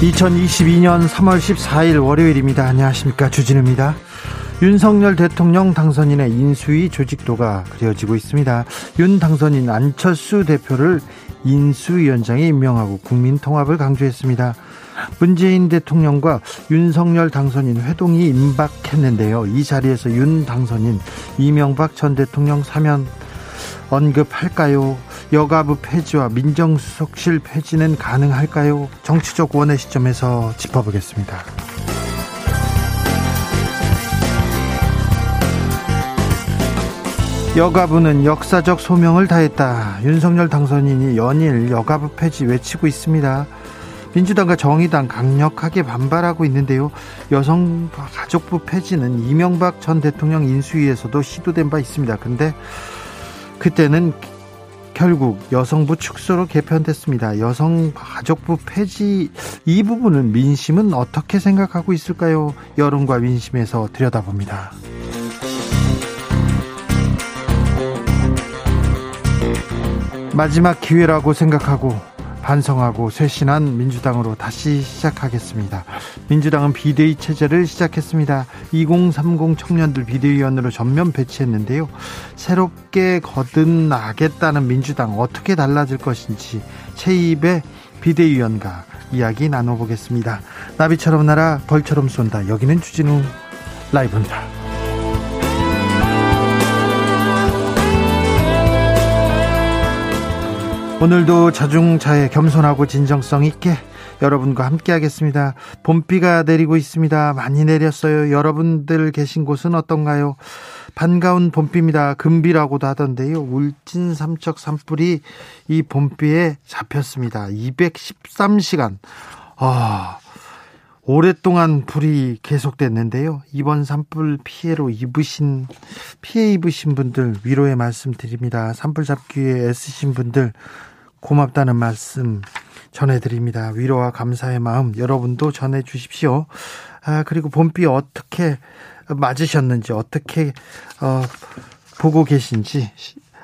2022년 3월 14일 월요일입니다. 안녕하십니까. 주진우입니다. 윤석열 대통령 당선인의 인수위 조직도가 그려지고 있습니다. 윤 당선인 안철수 대표를 인수위원장에 임명하고 국민 통합을 강조했습니다. 문재인 대통령과 윤석열 당선인 회동이 임박했는데요. 이 자리에서 윤 당선인 이명박 전 대통령 사면 언급할까요? 여가부 폐지와 민정수석실 폐지는 가능할까요? 정치적 원의 시점에서 짚어보겠습니다. 여가부는 역사적 소명을 다했다. 윤석열 당선인이 연일 여가부 폐지 외치고 있습니다. 민주당과 정의당 강력하게 반발하고 있는데요. 여성 가족부 폐지는 이명박 전 대통령 인수위에서도 시도된 바 있습니다. 근데 그때는 결국 여성부 축소로 개편됐습니다. 여성 가족부 폐지 이 부분은 민심은 어떻게 생각하고 있을까요? 여론과 민심에서 들여다봅니다. 마지막 기회라고 생각하고 반성하고 쇄신한 민주당으로 다시 시작하겠습니다. 민주당은 비대위 체제를 시작했습니다. 2030 청년들 비대위원으로 전면 배치했는데요. 새롭게 거듭나겠다는 민주당 어떻게 달라질 것인지 최입의 비대위원과 이야기 나눠보겠습니다. 나비처럼 날아 벌처럼 쏜다. 여기는 주진우 라이브입니다. 오늘도 자중차에 겸손하고 진정성 있게 여러분과 함께 하겠습니다. 봄비가 내리고 있습니다. 많이 내렸어요. 여러분들 계신 곳은 어떤가요? 반가운 봄비입니다. 금비라고도 하던데요. 울진 삼척 산불이 이 봄비에 잡혔습니다. 213시간. 아, 오랫동안 불이 계속됐는데요. 이번 산불 피해로 입으신 피해 입으신 분들 위로의 말씀 드립니다. 산불 잡기 위해 애쓰신 분들 고맙다는 말씀 전해드립니다. 위로와 감사의 마음 여러분도 전해 주십시오. 아, 그리고 봄비 어떻게 맞으셨는지 어떻게 어, 보고 계신지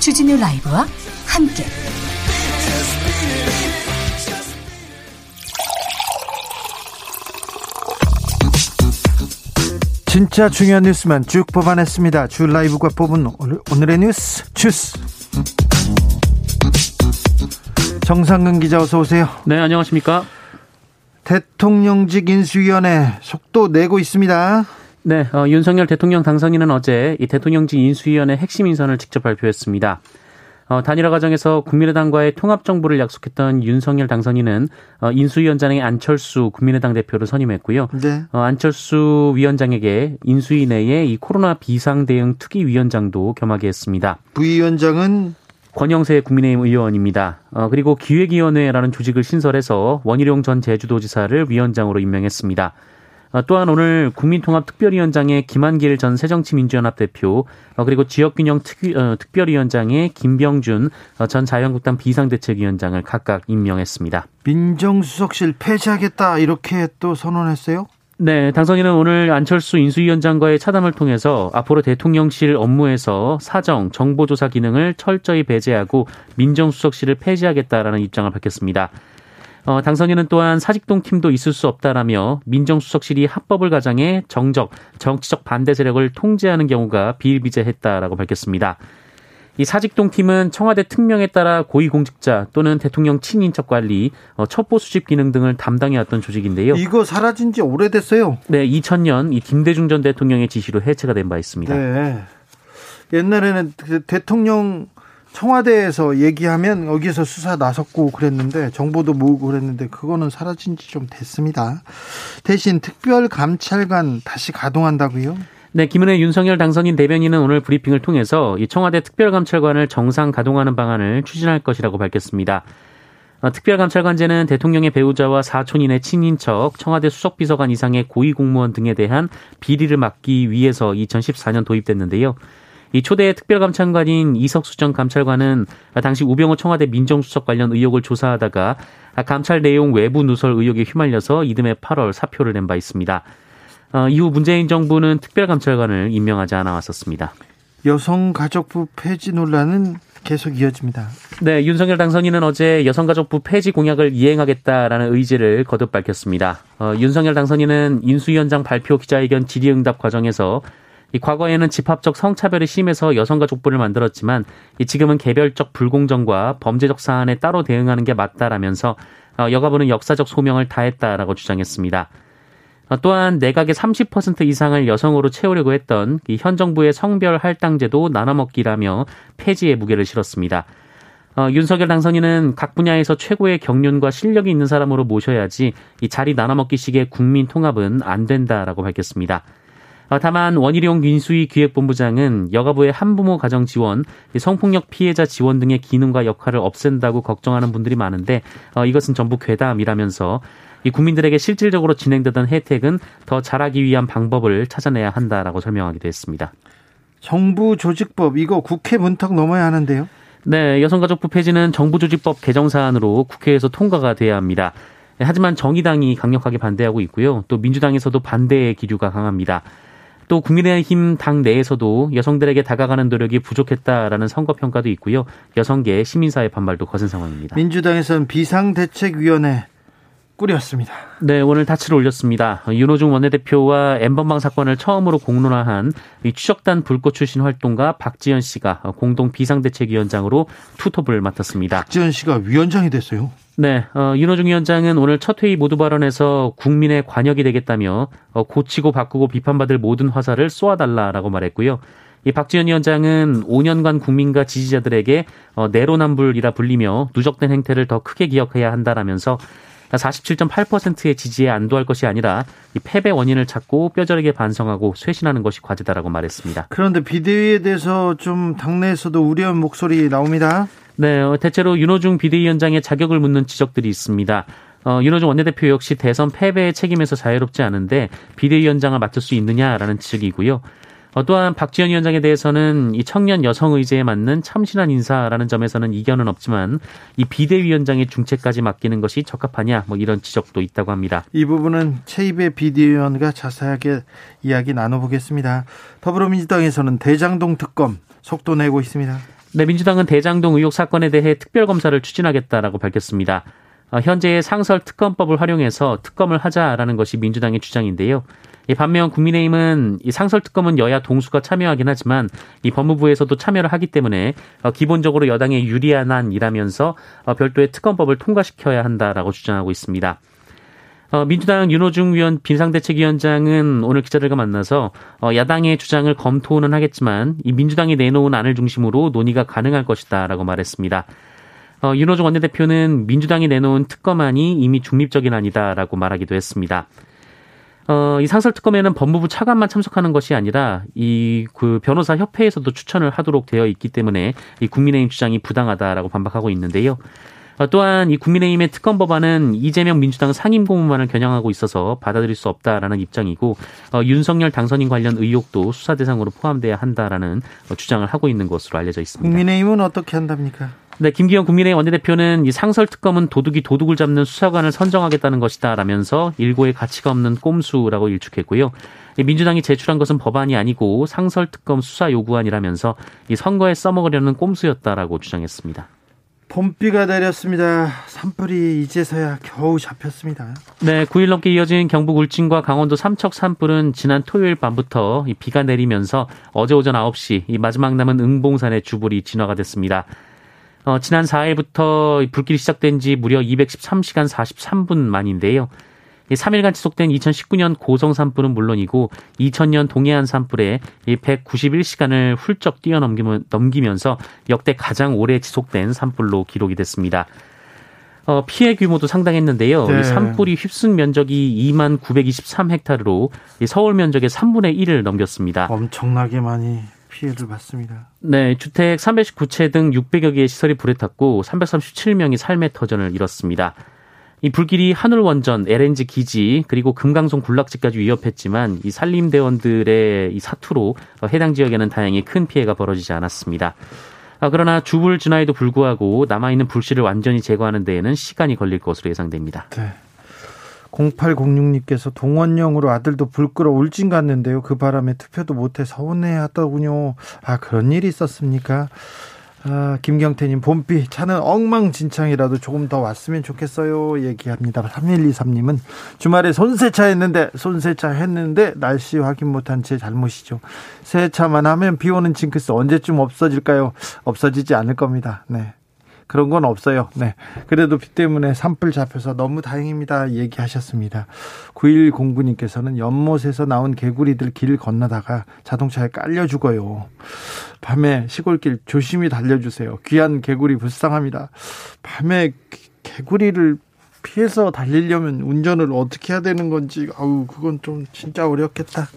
주진우 라이브와 함께 진짜 중요한 뉴스만 쭉 뽑아냈습니다. 주 라이브가 뽑은 오늘, 오늘의 뉴스 주스 정상근 기자 어서 오세요. 네 안녕하십니까. 대통령직 인수위원회 속도 내고 있습니다. 네, 어, 윤석열 대통령 당선인은 어제 이 대통령직 인수위원회 핵심 인선을 직접 발표했습니다. 어, 단일화 과정에서 국민의당과의 통합 정부를 약속했던 윤석열 당선인은 어, 인수위원장의 안철수 국민의당 대표를 선임했고요. 네. 어, 안철수 위원장에게 인수위 내에 이 코로나 비상 대응 특위 위원장도 겸하게 했습니다. 부위원장은 권영세 국민의힘 의원입니다. 어, 그리고 기획위원회라는 조직을 신설해서 원희룡 전 제주도지사를 위원장으로 임명했습니다. 어, 또한 오늘 국민통합특별위원장의 김한길 전 새정치민주연합 대표 어, 그리고 지역균형 특위, 어, 특별위원장의 김병준 어, 전 자유한국당 비상대책위원장을 각각 임명했습니다. 민정수석실 폐지하겠다 이렇게 또 선언했어요? 네, 당선인은 오늘 안철수 인수위원장과의 차담을 통해서 앞으로 대통령실 업무에서 사정, 정보조사 기능을 철저히 배제하고 민정수석실을 폐지하겠다라는 입장을 밝혔습니다. 어, 당선인은 또한 사직동 팀도 있을 수 없다라며 민정수석실이 합법을 가장해 정적, 정치적 반대 세력을 통제하는 경우가 비일비재했다라고 밝혔습니다. 이 사직동 팀은 청와대 특명에 따라 고위공직자 또는 대통령 친인척 관리, 어, 첩보 수집 기능 등을 담당해왔던 조직인데요. 이거 사라진 지 오래됐어요. 네, 2000년 이 김대중 전 대통령의 지시로 해체가 된 바 있습니다. 네. 옛날에는 그 대통령 청와대에서 얘기하면 여기서 수사 나섰고 그랬는데 정보도 모으고 그랬는데 그거는 사라진 지 좀 됐습니다. 대신 특별감찰관 다시 가동한다고요? 네, 김은혜 윤석열 당선인 대변인은 오늘 브리핑을 통해서 이 청와대 특별감찰관을 정상 가동하는 방안을 추진할 것이라고 밝혔습니다. 어, 특별감찰관제는 대통령의 배우자와 사촌인의 친인척, 청와대 수석비서관 이상의 고위공무원 등에 대한 비리를 막기 위해서 2014년 도입됐는데요. 이 초대 특별감찰관인 이석수 전 감찰관은 당시 우병우 청와대 민정수석 관련 의혹을 조사하다가 감찰 내용 외부 누설 의혹에 휘말려서 이듬해 8월 사표를 낸 바 있습니다. 어, 이후 문재인 정부는 특별감찰관을 임명하지 않아 왔었습니다. 여성가족부 폐지 논란은 계속 이어집니다. 네, 윤석열 당선인은 어제 여성가족부 폐지 공약을 이행하겠다라는 의지를 거듭 밝혔습니다. 어, 윤석열 당선인은 인수위원장 발표 기자회견 질의응답 과정에서 이 과거에는 집합적 성차별이 심해서 여성가족부를 만들었지만 이 지금은 개별적 불공정과 범죄적 사안에 따로 대응하는 게 맞다라면서 어, 여가부는 역사적 소명을 다했다라고 주장했습니다. 어, 또한 내각의 30% 이상을 여성으로 채우려고 했던 현 정부의 성별 할당제도 나눠먹기라며 폐지의 무게를 실었습니다. 어, 윤석열 당선인은 각 분야에서 최고의 경륜과 실력이 있는 사람으로 모셔야지 이 자리 나눠먹기식의 국민 통합은 안 된다라고 밝혔습니다. 어, 다만 원희룡 민수위 기획본부장은 여가부의 한부모 가정 지원, 성폭력 피해자 지원 등의 기능과 역할을 없앤다고 걱정하는 분들이 많은데 어, 이것은 전부 괴담이라면서 이 국민들에게 실질적으로 진행되던 혜택은 더 잘하기 위한 방법을 찾아내야 한다라고 설명하기도 했습니다. 정부 조직법 이거 국회 문턱 넘어야 하는데요. 네, 여성가족부 폐지는 정부조직법 개정 사안으로 국회에서 통과가 돼야 합니다. 하지만 정의당이 강력하게 반대하고 있고요. 또 민주당에서도 반대의 기류가 강합니다. 또 국민의힘 당 내에서도 여성들에게 다가가는 노력이 부족했다라는 선거 평가도 있고요. 여성계 시민사회 반발도 거센 상황입니다. 민주당에서는 비상대책위원회 꾸렸습니다. 네, 오늘 다치를 올렸습니다. 윤호중 원내대표와 엠번방 사건을 처음으로 공론화한 추적단 불꽃 출신 활동가 박지현 씨가 공동 비상대책위원장으로 투톱을 맡았습니다. 박지현 씨가 위원장이 됐어요. 네, 어, 윤호중 위원장은 오늘 첫 회의 모두 발언에서 국민의 관역이 되겠다며 어, 고치고 바꾸고 비판받을 모든 화살을 쏘아달라라고 말했고요. 이 박지원 위원장은 5년간 국민과 지지자들에게 어, 내로남불이라 불리며 누적된 행태를 더 크게 기억해야 한다라면서 47.8%의 지지에 안도할 것이 아니라 이 패배 원인을 찾고 뼈저리게 반성하고 쇄신하는 것이 과제다라고 말했습니다. 그런데 비대위에 대해서 좀 당내에서도 우려한 목소리 나옵니다. 네, 어, 대체로 윤호중 비대위원장의 자격을 묻는 지적들이 있습니다. 어, 윤호중 원내대표 역시 대선 패배의 책임에서 자유롭지 않은데 비대위원장을 맡을 수 있느냐라는 지적이고요. 어, 또한 박지원 위원장에 대해서는 이 청년 여성 의제에 맞는 참신한 인사라는 점에서는 이견은 없지만 이 비대위원장의 중책까지 맡기는 것이 적합하냐 뭐 이런 지적도 있다고 합니다. 이 부분은 최입의 비대위원과 자세하게 이야기 나눠보겠습니다. 더불어민주당에서는 대장동 특검 속도 내고 있습니다. 네, 민주당은 대장동 의혹 사건에 대해 특별검사를 추진하겠다라고 밝혔습니다. 어, 현재의 상설 특검법을 활용해서 특검을 하자라는 것이 민주당의 주장인데요. 반면 국민의힘은 이 상설 특검은 여야 동수가 참여하긴 하지만 이 법무부에서도 참여를 하기 때문에 어, 기본적으로 여당에 유리한 한이라면서 어, 별도의 특검법을 통과시켜야 한다라고 주장하고 있습니다. 어, 민주당 윤호중 위원 비상대책위원장은 오늘 기자들과 만나서 어, 야당의 주장을 검토는 하겠지만 이 민주당이 내놓은 안을 중심으로 논의가 가능할 것이다라고 말했습니다. 어, 윤호중 원내대표는 민주당이 내놓은 특검안이 이미 중립적인 안이다라고 말하기도 했습니다. 어, 이 상설 특검에는 법무부 차관만 참석하는 것이 아니라 이 그 변호사 협회에서도 추천을 하도록 되어 있기 때문에 이 국민의힘 주장이 부당하다라고 반박하고 있는데요. 어, 또한 이 국민의힘의 특검 법안은 이재명 민주당 상임 고문만을 겨냥하고 있어서 받아들일 수 없다라는 입장이고 어, 윤석열 당선인 관련 의혹도 수사 대상으로 포함돼야 한다라는 어, 주장을 하고 있는 것으로 알려져 있습니다. 국민의힘은 어떻게 한답니까? 네, 김기현 국민의힘 원내대표는 이 상설 특검은 도둑이 도둑을 잡는 수사관을 선정하겠다는 것이다라면서 일고의 가치가 없는 꼼수라고 일축했고요. 민주당이 제출한 것은 법안이 아니고 상설 특검 수사 요구안이라면서 이 선거에 써먹으려는 꼼수였다라고 주장했습니다. 봄비가 내렸습니다. 산불이 이제서야 겨우 잡혔습니다. 네, 9일 넘게 이어진 경북 울진과 강원도 삼척 산불은 지난 토요일 밤부터 비가 내리면서 어제 오전 9시 이 마지막 남은 응봉산의 주불이 진화가 됐습니다. 어, 지난 4일부터 불길이 시작된 지 무려 213시간 43분 만인데요. 3일간 지속된 2019년 고성 산불은 물론이고 2000년 동해안 산불에 191시간을 훌쩍 뛰어넘기면서 역대 가장 오래 지속된 산불로 기록이 됐습니다. 어, 피해 규모도 상당했는데요. 네. 산불이 휩쓴 면적이 2만 923헥타르로 서울 면적의 3분의 1을 넘겼습니다. 엄청나게 많이 피해를 봤습니다. 네, 주택 319채 등 600여 개의 시설이 불에 탔고 337명이 삶의 터전을 잃었습니다. 이 불길이 하늘원전, LNG 기지 그리고 금강송 군락지까지 위협했지만 이 산림대원들의 이 사투로 해당 지역에는 다행히 큰 피해가 벌어지지 않았습니다. 아, 그러나 주불 진화에도 불구하고 남아있는 불씨를 완전히 제거하는 데에는 시간이 걸릴 것으로 예상됩니다. 네. 0806님께서 동원령으로 아들도 불 끄러 울진 갔는데요. 그 바람에 투표도 못해 서운해 하더군요. 아, 그런 일이 있었습니까? 아, 김경태님, 봄비, 차는 엉망진창이라도 조금 더 왔으면 좋겠어요. 얘기합니다. 3123님은 주말에 손세차 했는데, 손세차 했는데, 날씨 확인 못한 제 잘못이죠. 세차만 하면 비 오는 징크스 언제쯤 없어질까요? 없어지지 않을 겁니다. 네. 그런 건 없어요. 네. 그래도 비 때문에 산불 잡혀서 너무 다행입니다. 얘기하셨습니다. 9109님께서는 연못에서 나온 개구리들 길 건너다가 자동차에 깔려 죽어요. 밤에 시골길 조심히 달려주세요. 귀한 개구리 불쌍합니다. 밤에 개구리를 피해서 달리려면 운전을 어떻게 해야 되는 건지, 아우, 그건 좀 진짜 어렵겠다.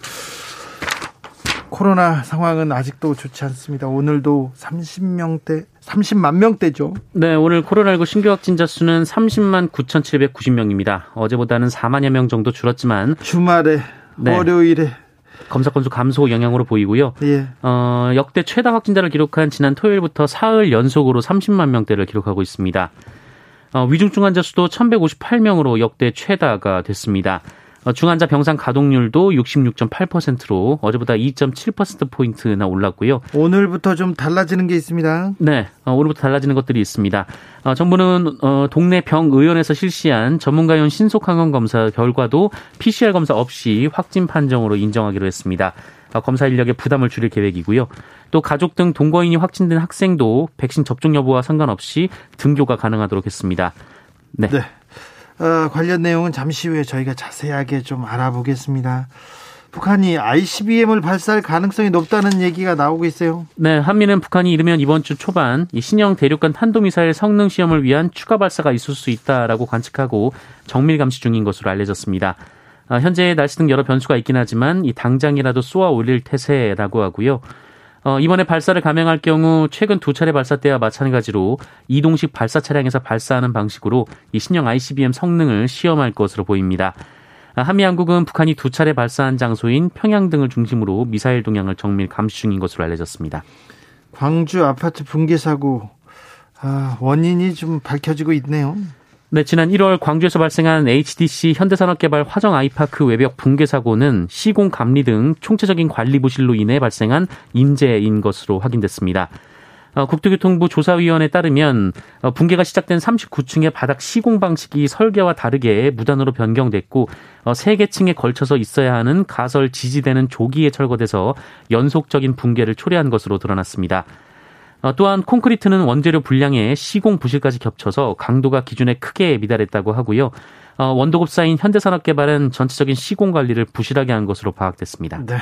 코로나 상황은 아직도 좋지 않습니다. 오늘도 30명대, 30만 명대죠. 네, 오늘 코로나19 신규 확진자 수는 30만 9,790명입니다. 어제보다는 4만여 명 정도 줄었지만 주말에 네. 월요일에 검사 건수 감소 영향으로 보이고요. 예. 어, 역대 최다 확진자를 기록한 지난 토요일부터 사흘 연속으로 30만 명대를 기록하고 있습니다. 어, 위중증 환자 수도 1,158명으로 역대 최다가 됐습니다. 어, 중환자 병상 가동률도 66.8%로 어제보다 2.7%포인트나 올랐고요. 오늘부터 좀 달라지는 게 있습니다. 네, 어, 오늘부터 달라지는 것들이 있습니다. 어, 정부는 동네 병의원에서 실시한 전문가용 신속항원 검사 결과도 PCR 검사 없이 확진 판정으로 인정하기로 했습니다. 검사 인력의 부담을 줄일 계획이고요. 또 가족 등 동거인이 확진된 학생도 백신 접종 여부와 상관없이 등교가 가능하도록 했습니다. 네. 네. 어, 관련 내용은 잠시 후에 저희가 자세하게 좀 알아보겠습니다. 북한이 ICBM을 발사할 가능성이 높다는 얘기가 나오고 있어요. 네, 한미는 북한이 이르면 이번 주 초반 이 신형 대륙간 탄도미사일 성능 시험을 위한 추가 발사가 있을 수 있다라고 관측하고 정밀 감시 중인 것으로 알려졌습니다. 아, 현재 날씨 등 여러 변수가 있긴 하지만 이 당장이라도 쏘아 올릴 태세라고 하고요. 어, 이번에 발사를 감행할 경우 최근 두 차례 발사 때와 마찬가지로 이동식 발사 차량에서 발사하는 방식으로 이 신형 ICBM 성능을 시험할 것으로 보입니다. 아, 한미 양국은 북한이 두 차례 발사한 장소인 평양 등을 중심으로 미사일 동향을 정밀 감시 중인 것으로 알려졌습니다. 광주 아파트 붕괴 사고 아, 원인이 좀 밝혀지고 있네요. 네, 지난 1월 광주에서 발생한 HDC 현대산업개발 화정 아이파크 외벽 붕괴 사고는 시공 감리 등 총체적인 관리 부실로 인해 발생한 인재인 것으로 확인됐습니다. 어, 국토교통부 조사위원회에 따르면 어, 붕괴가 시작된 39층의 바닥 시공 방식이 설계와 다르게 무단으로 변경됐고 어, 3개 층에 걸쳐서 있어야 하는 가설 지지대는 조기에 철거돼서 연속적인 붕괴를 초래한 것으로 드러났습니다. 어, 또한 콘크리트는 원재료 불량에 시공 부실까지 겹쳐서 강도가 기준에 크게 미달했다고 하고요. 어, 원도급사인 현대산업개발은 전체적인 시공 관리를 부실하게 한 것으로 파악됐습니다. 네.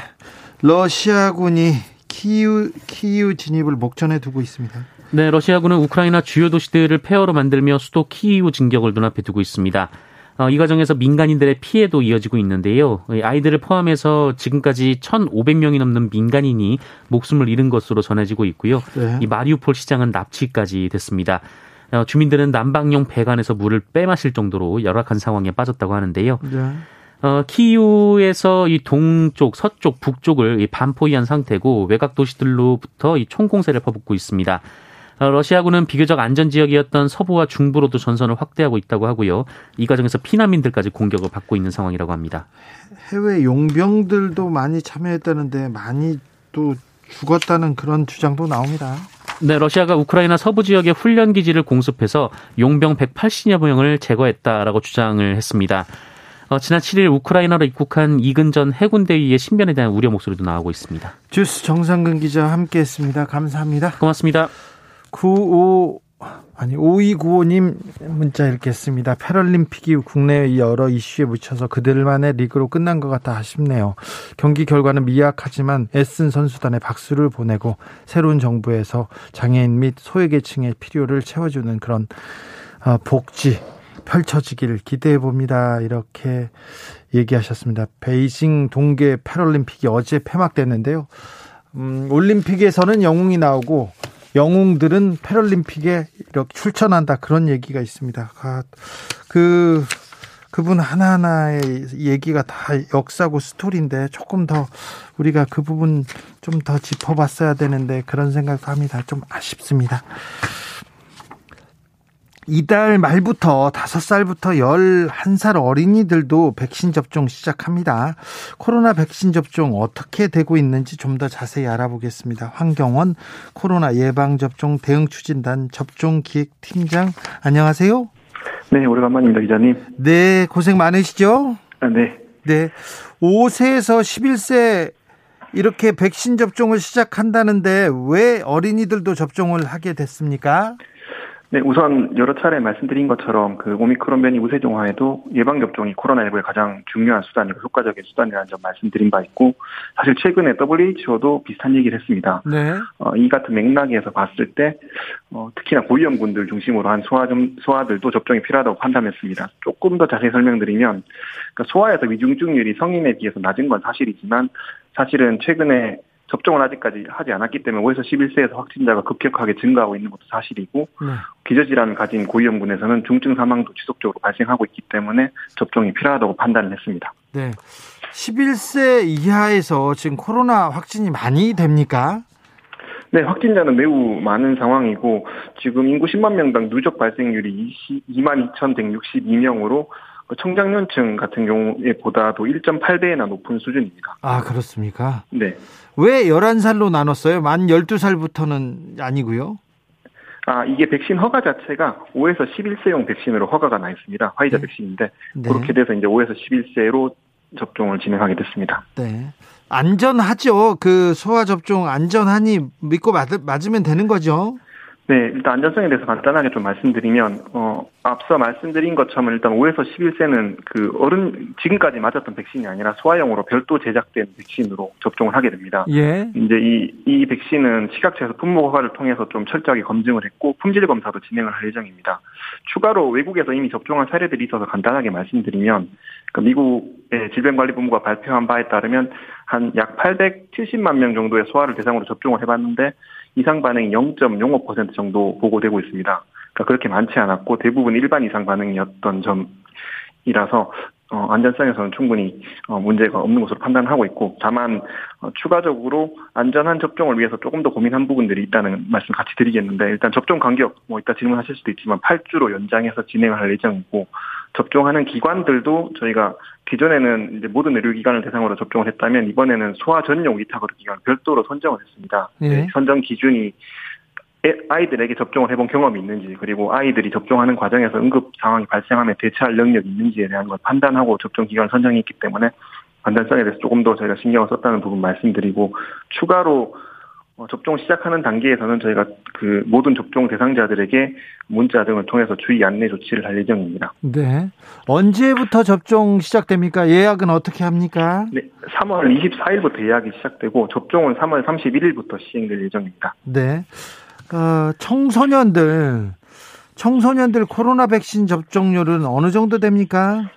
러시아군이 키우 키우 진입을 목전에 두고 있습니다. 네, 러시아군은 우크라이나 주요 도시들을 폐허로 만들며 수도 키이우 진격을 눈앞에 두고 있습니다. 어, 이 과정에서 민간인들의 피해도 이어지고 있는데요. 아이들을 포함해서 지금까지 1,500명이 넘는 민간인이 목숨을 잃은 것으로 전해지고 있고요. 네. 이 마리우폴 시장은 납치까지 됐습니다. 어, 주민들은 난방용 배관에서 물을 빼마실 정도로 열악한 상황에 빠졌다고 하는데요. 네. 어, 키우에서 이 동쪽, 서쪽, 북쪽을 반포위한 상태고 외곽 도시들로부터 이 총공세를 퍼붓고 있습니다. 어, 러시아군은 비교적 안전 지역이었던 서부와 중부로도 전선을 확대하고 있다고 하고요. 이 과정에서 피난민들까지 공격을 받고 있는 상황이라고 합니다. 해외 용병들도 많이 참여했다는데 많이 또 죽었다는 그런 주장도 나옵니다. 네, 러시아가 우크라이나 서부 지역의 훈련 기지를 공습해서 용병 180여 명을 제거했다라고 주장을 했습니다. 어, 지난 7일 우크라이나로 입국한 이근 전 해군대위의 신변에 대한 우려 목소리도 나오고 있습니다. 주스 정상근 기자 함께했습니다. 감사합니다. 고맙습니다. 95 아니 5295님 문자 읽겠습니다. 패럴림픽이 국내 여러 이슈에 묻혀서 그들만의 리그로 끝난 것 같아 아쉽네요. 경기 결과는 미약하지만 애쓴 선수단에 박수를 보내고 새로운 정부에서 장애인 및 소외계층의 필요를 채워주는 그런 어, 복지 펼쳐지길 기대해 봅니다. 이렇게 얘기하셨습니다. 베이징 동계 패럴림픽이 어제 폐막됐는데요. 음, 올림픽에서는 영웅이 나오고 영웅들은 패럴림픽에 이렇게 출전한다 그런 얘기가 있습니다. 아, 그 그분 하나하나의 얘기가 다 역사고 스토리인데 조금 더 우리가 그 부분 좀 더 짚어봤어야 되는데 그런 생각도 합니다. 좀 아쉽습니다. 이달 말부터 다섯 살부터 열한 살 어린이들도 백신 접종 시작합니다. 코로나 백신 접종 어떻게 되고 있는지 좀 더 자세히 알아보겠습니다. 황경원 코로나 예방 접종 대응 추진단 접종 기획 팀장 안녕하세요. 네, 오래간만입니다, 기자님. 네, 고생 많으시죠? 아, 네. 네. 5세에서 11세 이렇게 백신 접종을 시작한다는데 왜 어린이들도 접종을 하게 됐습니까? 네, 우선 여러 차례 말씀드린 것처럼 그 오미크론 변이 우세종화에도 예방접종이 코로나19의 가장 중요한 수단이고 효과적인 수단이라는 점 말씀드린 바 있고 사실 최근에 WHO도 비슷한 얘기를 했습니다. 네. 어, 이 같은 맥락에서 봤을 때 어, 특히나 고위험군들 중심으로 한 소아 좀, 소아들도 접종이 필요하다고 판단했습니다. 조금 더 자세히 설명드리면 그러니까 소아에서 위중증률이 성인에 비해서 낮은 건 사실이지만 사실은 최근에 접종을 아직까지 하지 않았기 때문에 5에서 11세에서 확진자가 급격하게 증가하고 있는 것도 사실이고 네. 기저질환을 가진 고위험군에서는 중증 사망도 지속적으로 발생하고 있기 때문에 접종이 필요하다고 판단을 했습니다. 네. 11세 이하에서 지금 코로나 확진이 많이 됩니까? 네, 확진자는 매우 많은 상황이고 지금 인구 10만 명당 누적 발생률이 2만 2,162명으로 청장년층 같은 경우에 보다도 1.8배나 높은 수준입니다. 아, 그렇습니까? 네. 왜 11살로 나눴어요? 만 12살부터는 아니고요. 아, 이게 백신 허가 자체가 5에서 11세용 백신으로 허가가 나 있습니다. 화이자 네. 백신인데 네. 그렇게 돼서 이제 5에서 11세로 접종을 진행하게 됐습니다. 네. 안전하죠. 그 소아 접종 안전하니 믿고 맞, 맞으면 되는 거죠. 네, 일단 안전성에 대해서 간단하게 좀 말씀드리면, 어, 앞서 말씀드린 것처럼 일단 5에서 11세는 그 어른, 지금까지 맞았던 백신이 아니라 소아용으로 별도 제작된 백신으로 접종을 하게 됩니다. 예. 이제 이, 이 백신은 시각처에서 품목 허가를 통해서 좀 철저하게 검증을 했고, 품질 검사도 진행을 할 예정입니다. 추가로 외국에서 이미 접종한 사례들이 있어서 간단하게 말씀드리면, 그 미국의 질병관리본부가 발표한 바에 따르면 한 약 870만 명 정도의 소아를 대상으로 접종을 해봤는데, 이상 반응이 0.05% 정도 보고되고 있습니다. 그러니까 그렇게 많지 않았고 대부분 일반 이상 반응이었던 점이라서 어, 안전성에서는 충분히 어, 문제가 없는 것으로 판단하고 있고 다만 어, 추가적으로 안전한 접종을 위해서 조금 더 고민한 부분들이 있다는 말씀 같이 드리겠는데 일단 접종 간격 뭐 이따 질문하실 수도 있지만 8주로 연장해서 진행을 할 예정이고 접종하는 기관들도 저희가 기존에는 이제 모든 의료기관을 대상으로 접종을 했다면 이번에는 소아 전용 위탁 의료 기관 별도로 선정을 했습니다. 예. 선정 기준이 애- 아이들에게 접종을 해본 경험이 있는지 그리고 아이들이 접종하는 과정에서 응급 상황이 발생하면 대처할 능력이 있는지에 대한 걸 판단하고 접종 기관을 선정했기 때문에 안전성에 대해서 조금 더 저희가 신경을 썼다는 부분 말씀드리고 추가로 어, 접종 시작하는 단계에서는 저희가 그 모든 접종 대상자들에게 문자 등을 통해서 주의 안내 조치를 할 예정입니다. 네. 언제부터 접종 시작됩니까? 예약은 어떻게 합니까? 네, 3월 24일부터 예약이 시작되고 접종은 3월 31일부터 시행될 예정입니다. 네. 어, 청소년들, 청소년들 코로나 백신 접종률은 어느 정도 됩니까?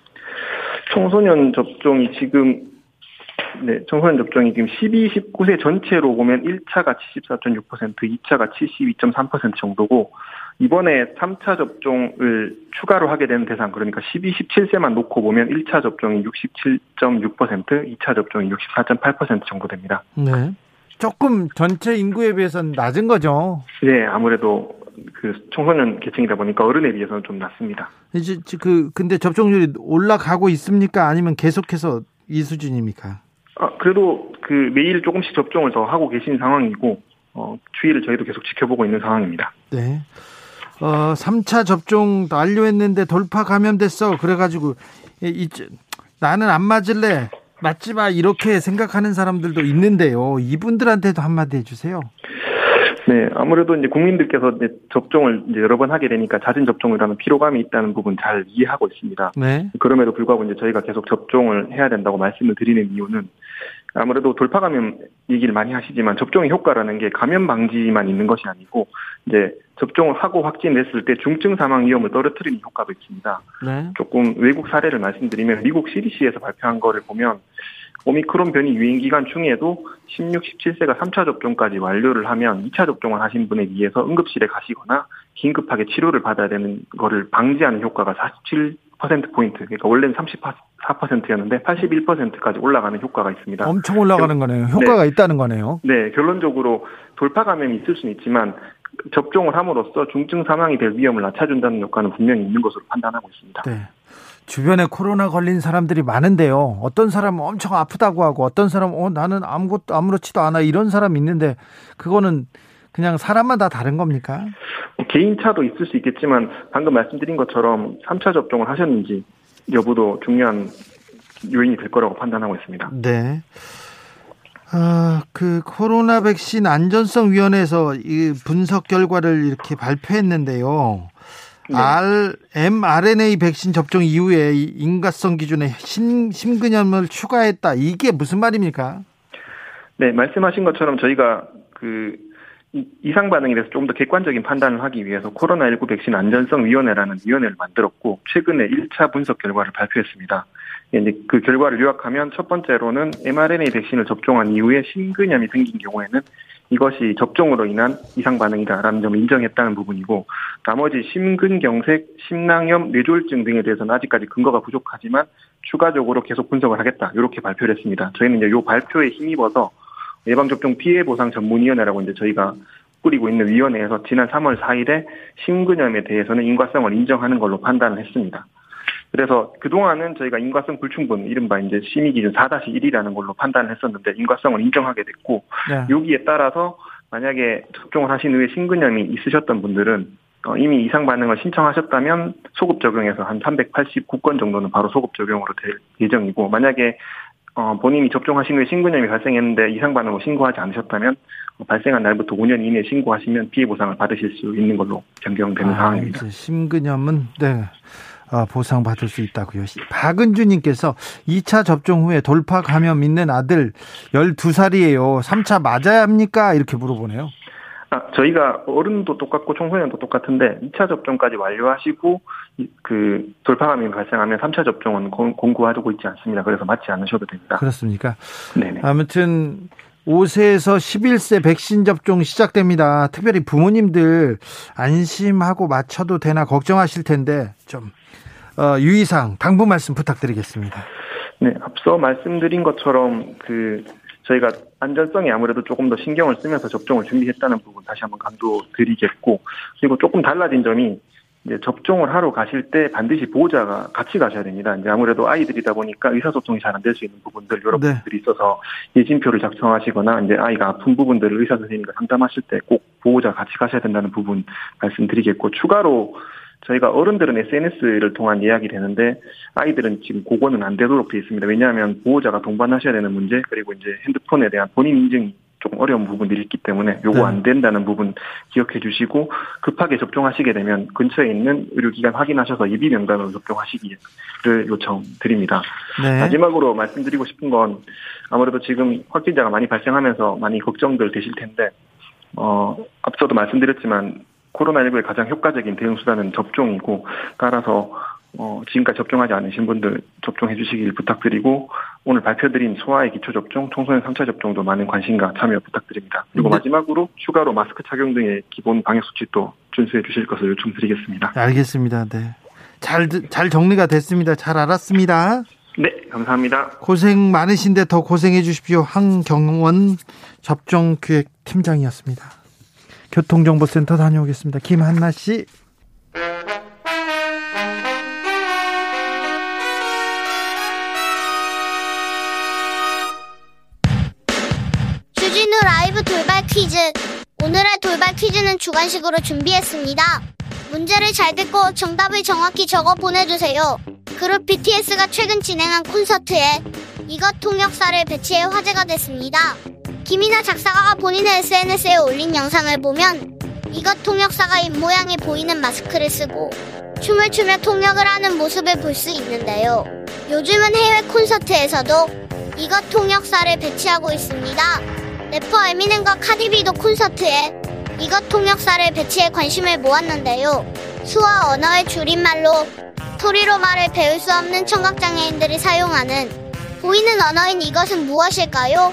청소년 접종이 지금 네, 청소년 접종이 지금 12, 19세 전체로 보면 1차가 74.6%, 2차가 72.3% 정도고 이번에 3차 접종을 추가로 하게 되는 대상 그러니까 12, 17세만 놓고 보면 1차 접종이 67.6%, 2차 접종이 64.8% 정도 됩니다. 네. 조금 전체 인구에 비해서는 낮은 거죠. 네, 아무래도 그 청소년 계층이다 보니까 어른에 비해서는 좀 낮습니다. 이제 그 근데 접종률이 올라가고 있습니까? 아니면 계속해서 이 수준입니까? 아, 그래도 그 매일 조금씩 접종을 더 하고 계신 상황이고 어, 추이를 저희도 계속 지켜보고 있는 상황입니다. 네. 어, 3차 접종 완료했는데 돌파 감염됐어. 그래가지고 이, 이, 나는 안 맞을래. 맞지 마 이렇게 생각하는 사람들도 있는데요. 이분들한테도 한마디 해주세요. 네, 아무래도 이제 국민들께서 이제 접종을 이제 여러 번 하게 되니까 잦은 접종을 하면 피로감이 있다는 부분 잘 이해하고 있습니다. 네. 그럼에도 불구하고 이제 저희가 계속 접종을 해야 된다고 말씀을 드리는 이유는 아무래도 돌파 감염 얘기를 많이 하시지만 접종의 효과라는 게 감염 방지만 있는 것이 아니고 이제 접종을 하고 확진됐을 때 중증 사망 위험을 떨어뜨리는 효과도 있습니다. 네. 조금 외국 사례를 말씀드리면 미국 CDC에서 발표한 거를 보면 오미크론 변이 유행 기간 중에도 16, 17세가 3차 접종까지 완료를 하면 2차 접종을 하신 분에 비해서 응급실에 가시거나 긴급하게 치료를 받아야 되는 거를 방지하는 효과가 47% 포인트, 그러니까 원래는 34%였는데 81%까지 올라가는 효과가 있습니다. 엄청 올라가는 거네요. 효과가 네. 있다는 거네요. 네, 결론적으로 돌파 감염이 있을 수는 있지만 접종을 함으로써 중증 사망이 될 위험을 낮춰준다는 효과는 분명히 있는 것으로 판단하고 있습니다. 네. 주변에 코로나 걸린 사람들이 많은데요. 어떤 사람은 엄청 아프다고 하고 어떤 사람은 어, 나는 아무것도 아무렇지도 않아 이런 사람 있는데 그거는 그냥 사람마다 다른 겁니까? 뭐 개인차도 있을 수 있겠지만 방금 말씀드린 것처럼 3차 접종을 하셨는지 여부도 중요한 요인이 될 거라고 판단하고 있습니다. 네. 아, 그 코로나 백신 안전성 위원회에서 이 분석 결과를 이렇게 발표했는데요. 네. MRNA 백신 접종 이후에 인과성 기준에 심, 심근염을 추가했다. 이게 무슨 말입니까? 네, 말씀하신 것처럼 저희가 그 이상 반응에 대해서 좀 더 객관적인 판단을 하기 위해서 코로나19 백신 안전성 위원회라는 위원회를 만들었고 최근에 1차 분석 결과를 발표했습니다. 이제 그 결과를 요약하면 첫 번째로는 mRNA 백신을 접종한 이후에 심근염이 생긴 경우에는 이것이 접종으로 인한 이상 반응이다라는 점을 인정했다는 부분이고 나머지 심근경색, 심낭염, 뇌졸중 등에 대해서는 아직까지 근거가 부족하지만 추가적으로 계속 분석을 하겠다 이렇게 발표를 했습니다. 저희는 이제 이 발표에 힘입어서 예방접종 피해 보상 전문위원회라고 이제 저희가 꾸리고 있는 위원회에서 지난 3월 4일에 심근염에 대해서는 인과성을 인정하는 걸로 판단을 했습니다. 그래서 그동안은 저희가 인과성 불충분, 이른바 이제 심의 기준 4-1이라는 걸로 판단을 했었는데 인과성을 인정하게 됐고, 네. 여기에 따라서 만약에 접종을 하신 후에 심근염이 있으셨던 분들은 어, 이미 이상 반응을 신청하셨다면 소급 적용해서 한 389건 정도는 바로 소급 적용으로 될 예정이고, 만약에 어, 본인이 접종하신 후에 심근염이 발생했는데 이상 반응을 신고하지 않으셨다면 어, 발생한 날부터 5년 이내에 신고하시면 피해 보상을 받으실 수 있는 걸로 변경되는 아, 상황입니다. 심근염은 네. 어, 보상받을 수 있다고요. 박은주님께서 2차 접종 후에 돌파 감염 있는 아들 12살이에요. 3차 맞아야 합니까? 이렇게 물어보네요. 아, 저희가 어른도 똑같고 청소년도 똑같은데 2차 접종까지 완료하시고 그 돌파 감염이 발생하면 3차 접종은 공고하고 있지 않습니다. 그래서 맞지 않으셔도 됩니다. 그렇습니까? 네. 아무튼 5세에서 11세 백신 접종 시작됩니다. 특별히 부모님들 안심하고 맞춰도 되나 걱정하실 텐데 좀 어, 유의사항 당부 말씀 부탁드리겠습니다. 네, 앞서 말씀드린 것처럼 그 저희가 안전성에 아무래도 조금 더 신경을 쓰면서 접종을 준비했다는 부분 다시 한번 강조드리겠고 그리고 조금 달라진 점이 이제 접종을 하러 가실 때 반드시 보호자가 같이 가셔야 됩니다. 이제 아무래도 아이들이다 보니까 의사소통이 잘 안 될 수 있는 부분들 여러 네. 분들이 있어서 예진표를 작성하시거나 이제 아이가 아픈 부분들을 의사 선생님과 상담하실 때 꼭 보호자 같이 가셔야 된다는 부분 말씀드리겠고 추가로 저희가 어른들은 SNS를 통한 예약이 되는데 아이들은 지금 그거는 안 되도록 되어 있습니다. 왜냐하면 보호자가 동반하셔야 되는 문제 그리고 이제 핸드폰에 대한 본인 인증이 조금 어려운 부분들이 있기 때문에 요거 네. 안 된다는 부분 기억해 주시고 급하게 접종하시게 되면 근처에 있는 의료기관 확인하셔서 예비 명단으로 접종하시기를 요청드립니다. 네. 마지막으로 말씀드리고 싶은 건 아무래도 지금 확진자가 많이 발생하면서 많이 걱정들 되실 텐데 어 앞서도 말씀드렸지만 코로나19의 가장 효과적인 대응 수단은 접종이고 따라서 어, 지금까지 접종하지 않으신 분들 접종해 주시길 부탁드리고 오늘 발표드린 소아의 기초 접종, 청소년 3차 접종도 많은 관심과 참여 부탁드립니다. 그리고 네. 마지막으로 추가로 마스크 착용 등의 기본 방역 수칙도 준수해 주실 것을 요청드리겠습니다. 알겠습니다. 네. 잘, 잘 정리가 됐습니다. 잘 알았습니다. 네, 감사합니다. 고생 많으신데 더 고생해 주십시오. 한경원 접종기획 팀장이었습니다. 교통정보센터 다녀오겠습니다. 김한나 씨. 주진우 라이브 돌발 퀴즈. 오늘의 돌발 퀴즈는 주관식으로 준비했습니다. 문제를 잘 듣고 정답을 정확히 적어 보내주세요. 그룹 BTS가 최근 진행한 콘서트에 이것 통역사를 배치해 화제가 됐습니다. 김이나 작사가가 본인의 SNS에 올린 영상을 보면 이것 통역사가 입모양이 보이는 마스크를 쓰고 춤을 추며 통역을 하는 모습을 볼 수 있는데요. 요즘은 해외 콘서트에서도 이것 통역사를 배치하고 있습니다. 래퍼 에미넴과 카디비도 콘서트에 이것 통역사를 배치해 관심을 모았는데요. 수화 언어의 줄임말로 토리로 말을 배울 수 없는 청각장애인들이 사용하는 보이는 언어인 이것은 무엇일까요?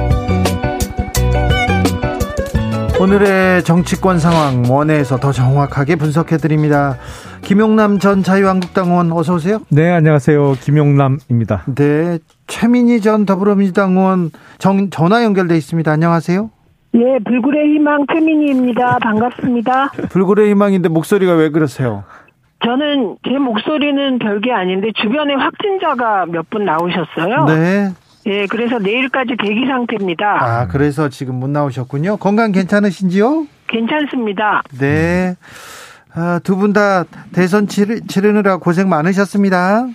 오늘의 정치권 상황 원회에서 더 정확하게 분석해 드립니다. 김용남 전 자유한국당 의원 어서 오세요. 네, 안녕하세요. 김용남입니다. 네, 최민희 전 더불어민주당 의원 정, 전화 연결돼 있습니다. 안녕하세요. 예, 불굴의 희망 최민희입니다. 반갑습니다. 불굴의 희망인데 목소리가 왜 그러세요? 저는 제 목소리는 별게 아닌데 주변에 확진자가 몇 분 나오셨어요. 네. 예, 그래서 내일까지 대기 상태입니다. 아, 그래서 지금 못 나오셨군요. 건강 괜찮으신지요? 괜찮습니다. 네. 아, 두 분 다 대선 치르, 치르느라 고생 많으셨습니다.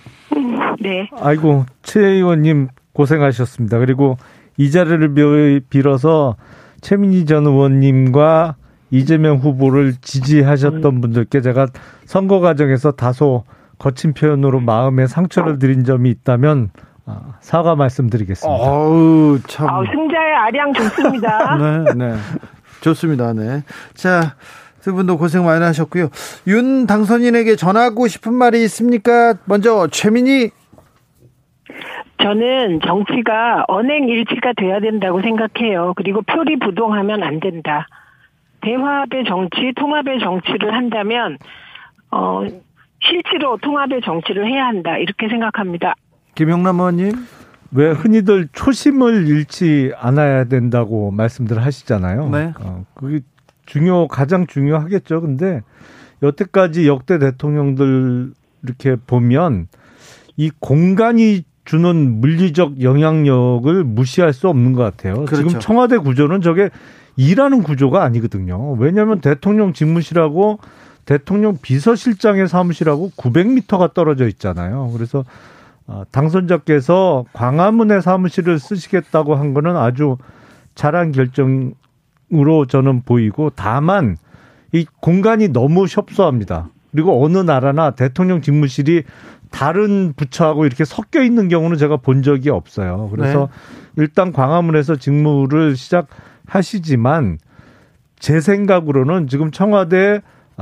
네. 아이고, 최 의원님 고생하셨습니다. 그리고 이 자리를 빌어서 최민희 전 의원님과 이재명 후보를 지지하셨던 음. 분들께 제가 선거 과정에서 다소 거친 표현으로 마음에 상처를 드린 점이 있다면 아, 사과 말씀드리겠습니다. 어우, 참. 아, 승자의 아량 좋습니다. 네, 네. 좋습니다. 네. 자, 두 분도 고생 많이 하셨고요. 윤 당선인에게 전하고 싶은 말이 있습니까? 먼저 최민희 저는 정치가 언행일치가 돼야 된다고 생각해요. 그리고 표리부동하면 안 된다. 대화합의 정치, 통합의 정치를 한다면 어 실제로 통합의 정치를 해야 한다. 이렇게 생각합니다. 김영남 의원님. 왜 흔히들 초심을 잃지 않아야 된다고 말씀들 하시잖아요. 네. 어, 그게 중요 가장 중요하겠죠. 근데 여태까지 역대 대통령들 이렇게 보면 이 공간이 주는 물리적 영향력을 무시할 수 없는 것 같아요. 그렇죠. 지금 청와대 구조는 저게 일하는 구조가 아니거든요. 왜냐하면 대통령 집무실하고 대통령 비서실장의 사무실하고 900m가 떨어져 있잖아요. 그래서 어, 당선자께서 광화문의 사무실을 쓰시겠다고 한 거는 아주 잘한 결정으로 저는 보이고 다만 이 공간이 너무 협소합니다. 그리고 어느 나라나 대통령 집무실이 다른 부처하고 이렇게 섞여 있는 경우는 제가 본 적이 없어요. 그래서 일단 광화문에서 직무를 시작하시지만 제 생각으로는 지금 청와대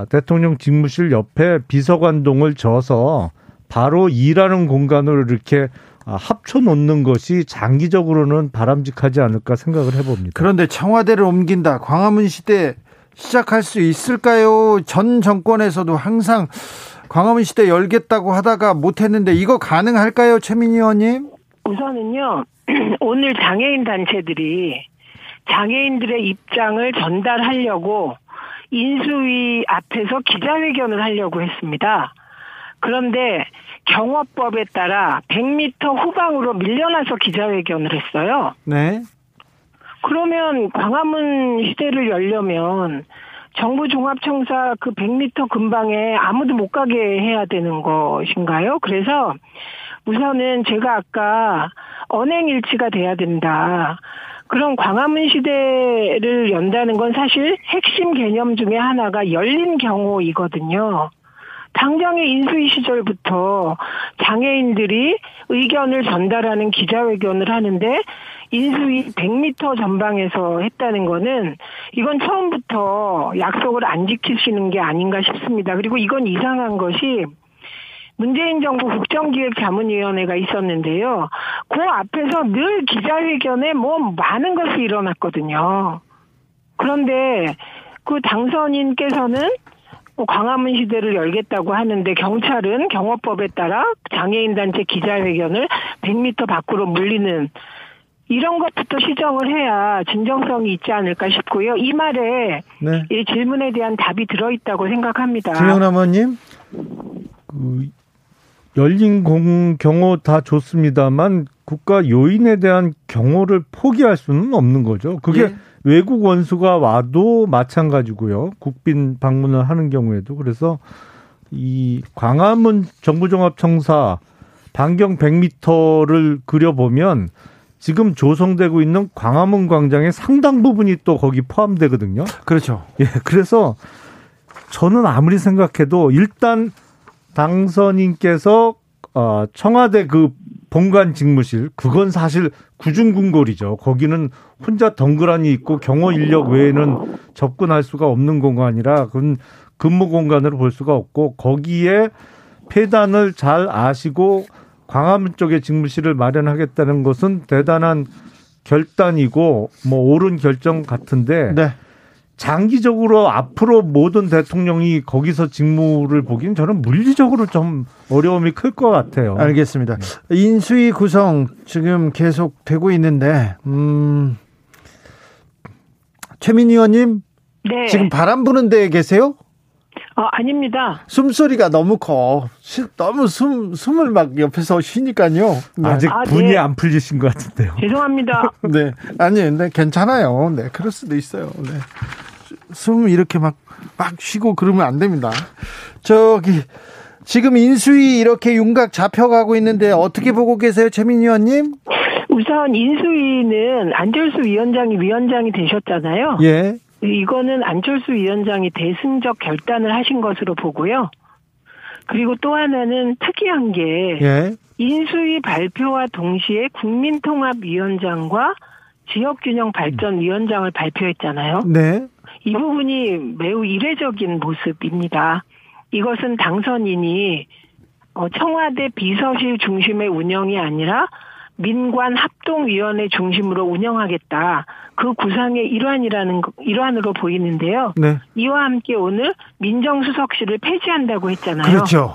대통령 집무실 옆에 비서관동을 져서 바로 일하는 공간으로 이렇게 합쳐 놓는 것이 장기적으로는 바람직하지 않을까 생각을 해봅니다. 그런데 청와대를 옮긴다. 광화문 시대 시작할 수 있을까요? 전 정권에서도 항상 광화문 시대 열겠다고 하다가 못했는데 이거 가능할까요, 최민희 의원님? 우선은요, 오늘 장애인 단체들이 장애인들의 입장을 전달하려고 인수위 앞에서 기자회견을 하려고 했습니다. 그런데 경호법에 따라 100m 후방으로 밀려나서 기자회견을 했어요. 네. 그러면 광화문 시대를 열려면 정부 종합청사 그 100m 근방에 아무도 못 가게 해야 되는 것인가요? 그래서 우선은 제가 아까 언행일치가 돼야 된다. 그런 광화문 시대를 연다는 건 사실 핵심 개념 중에 하나가 열린 경호이거든요. 당장의 인수위 시절부터 장애인들이 의견을 전달하는 기자회견을 하는데 인수위 100m 전방에서 했다는 거는 이건 처음부터 약속을 안 지키시는 게 아닌가 싶습니다. 그리고 이건 이상한 것이 문재인 정부 국정기획자문위원회가 있었는데요. 그 앞에서 늘 기자회견에 뭐 많은 것이 일어났거든요. 그런데 그 당선인께서는 뭐 광화문 시대를 열겠다고 하는데 경찰은 경호법에 따라 장애인 단체 기자회견을 100m 밖으로 물리는 이런 것부터 시정을 해야 진정성이 있지 않을까 싶고요. 이 말에 네. 이 질문에 대한 답이 들어있다고 생각합니다. 김영남 의원님. 그 열린 공 경호 다 좋습니다만 국가 요인에 대한 경호를 포기할 수는 없는 거죠. 그게 예. 외국 원수가 와도 마찬가지고요. 국빈 방문을 하는 경우에도 그래서 이 광화문 정부종합청사 반경 100m를 그려보면 지금 조성되고 있는 광화문 광장의 상당 부분이 또 거기 포함되거든요. 그렇죠. 예, 그래서 저는 아무리 생각해도 일단 당선인께서 어, 청와대 그 본관 직무실 그건 사실 구중궁궐이죠. 거기는 혼자 덩그러니 있고 경호 인력 외에는 접근할 수가 없는 공간이라 그건 근무 공간으로 볼 수가 없고 거기에 폐단을 잘 아시고 광화문 쪽에 직무실을 마련하겠다는 것은 대단한 결단이고 뭐 옳은 결정 같은데 네. 장기적으로 앞으로 모든 대통령이 거기서 직무를 보기엔 저는 물리적으로 좀 어려움이 클 것 같아요. 알겠습니다. 인수위 구성 지금 계속 되고 있는데, 음, 최민희 의원님, 네. 지금 바람 부는 데에 계세요? 어, 아닙니다. 숨소리가 너무 커. 시- 너무 숨, 숨을 막 옆에서 쉬니까요. 네. 아직 아, 분이 네. 안 풀리신 것 같은데요. 죄송합니다. 네. 아니, 네, 괜찮아요. 네, 그럴 수도 있어요. 네. 숨 이렇게 막, 막 쉬고 그러면 안 됩니다. 저기, 지금 인수위 이렇게 윤곽 잡혀가고 있는데 어떻게 보고 계세요, 최민희 의원님? 우선 인수위는 안철수 위원장이 위원장이 되셨잖아요. 예. 이거는 안철수 위원장이 대승적 결단을 하신 것으로 보고요. 그리고 또 하나는 특이한 게 예. 인수위 발표와 동시에 국민통합위원장과 지역균형발전위원장을 발표했잖아요. 네. 이 부분이 매우 이례적인 모습입니다. 이것은 당선인이 어, 청와대 비서실 중심의 운영이 아니라 민관 합동위원회 중심으로 운영하겠다. 그 구상의 일환이라는 거- 일환으로 보이는데요. 네. 이와 함께 오늘 민정수석실을 폐지한다고 했잖아요. 그렇죠.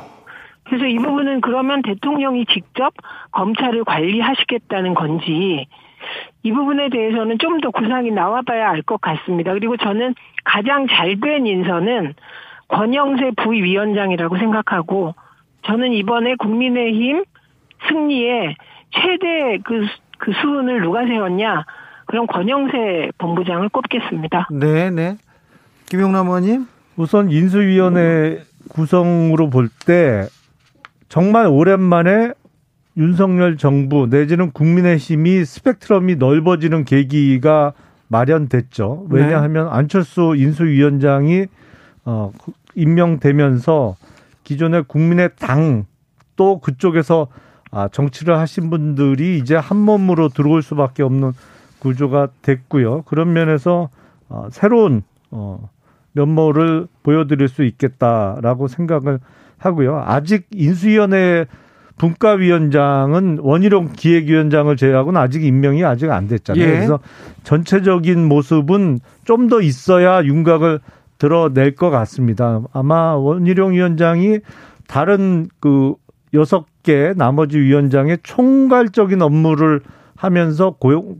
그래서 이 부분은 그러면 대통령이 직접 검찰을 관리하시겠다는 건지 이 부분에 대해서는 좀 더 구상이 나와봐야 알 것 같습니다. 그리고 저는 가장 잘 된 인선은 권영세 부위원장이라고 생각하고 저는 이번에 국민의힘 승리에 최대 그, 수- 그 수은을 누가 세웠냐? 그럼 권영세 본부장을 꼽겠습니다. 네, 네. 김용남 의원님? 우선 인수위원회 구성으로 볼 때 정말 오랜만에 윤석열 정부 내지는 국민의힘이 스펙트럼이 넓어지는 계기가 마련됐죠. 왜냐하면 안철수 인수위원장이 어 임명되면서 기존의 국민의 당 또 그쪽에서 아 정치를 하신 분들이 이제 한 몸으로 들어올 수밖에 없는 구조가 됐고요. 그런 면에서 어, 새로운 어 면모를 보여드릴 수 있겠다라고 생각을 하고요. 아직 인수위원회 분과위원장은 원희룡 기획위원장을 제외하고는 아직 임명이 아직 안 됐잖아요. 예. 그래서 전체적인 모습은 좀 더 있어야 윤곽을 드러낼 것 같습니다. 아마 원희룡 위원장이 다른 그 여섯 개 나머지 위원장의 총괄적인 업무를 하면서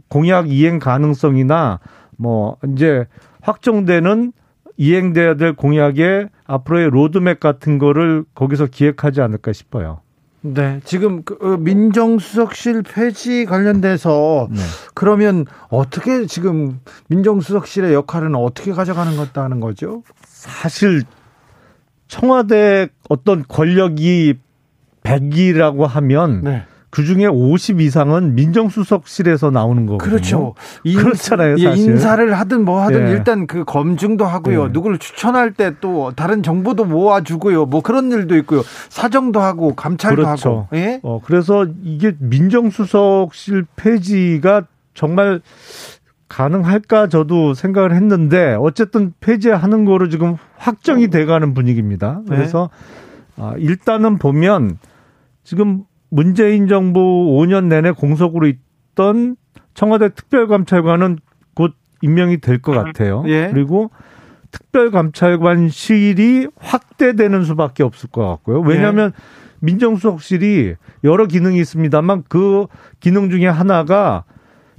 공약 이행 가능성이나 뭐 이제 확정되는 이행돼야 될 공약의 앞으로의 로드맵 같은 거를 거기서 기획하지 않을까 싶어요. 네. 지금 그 어, 민정수석실 폐지 관련돼서 네. 그러면 어떻게 지금 민정수석실의 역할은 어떻게 가져가는 것다는 거죠? 사실 청와대 어떤 권력이 100이라고 하면 네. 그 중에 50 이상은 민정수석실에서 나오는 거거든요. 그렇죠. 그렇잖아요, 예, 사실. 인사를 하든 뭐 하든 예. 일단 그 검증도 하고요. 예. 누구를 추천할 때 또 다른 정보도 모아주고요. 뭐 그런 일도 있고요. 사정도 하고 감찰도 그렇죠. 하고. 예? 어, 그래서 이게 민정수석실 폐지가 정말 가능할까 저도 생각을 했는데 어쨌든 폐지하는 거로 지금 확정이 돼가는 분위기입니다. 네. 그래서 아, 일단은 보면 지금 문재인 정부 5년 내내 공석으로 있던 청와대 특별감찰관은 곧 임명이 될 것 같아요. 예. 그리고 특별감찰관실이 확대되는 수밖에 없을 것 같고요. 왜냐하면 네. 민정수석실이 여러 기능이 있습니다만 그 기능 중에 하나가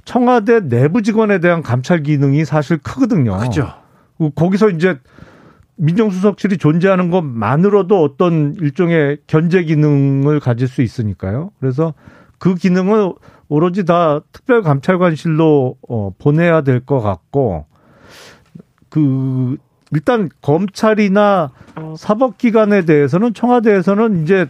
청와대 내부 직원에 대한 감찰 기능이 사실 크거든요. 그죠. 거기서 이제 민정수석실이 존재하는 것만으로도 어떤 일종의 견제 기능을 가질 수 있으니까요. 그래서 그 기능을 오로지 다 특별감찰관실로 어, 보내야 될 것 같고 그 일단 검찰이나 사법기관에 대해서는 청와대에서는 이제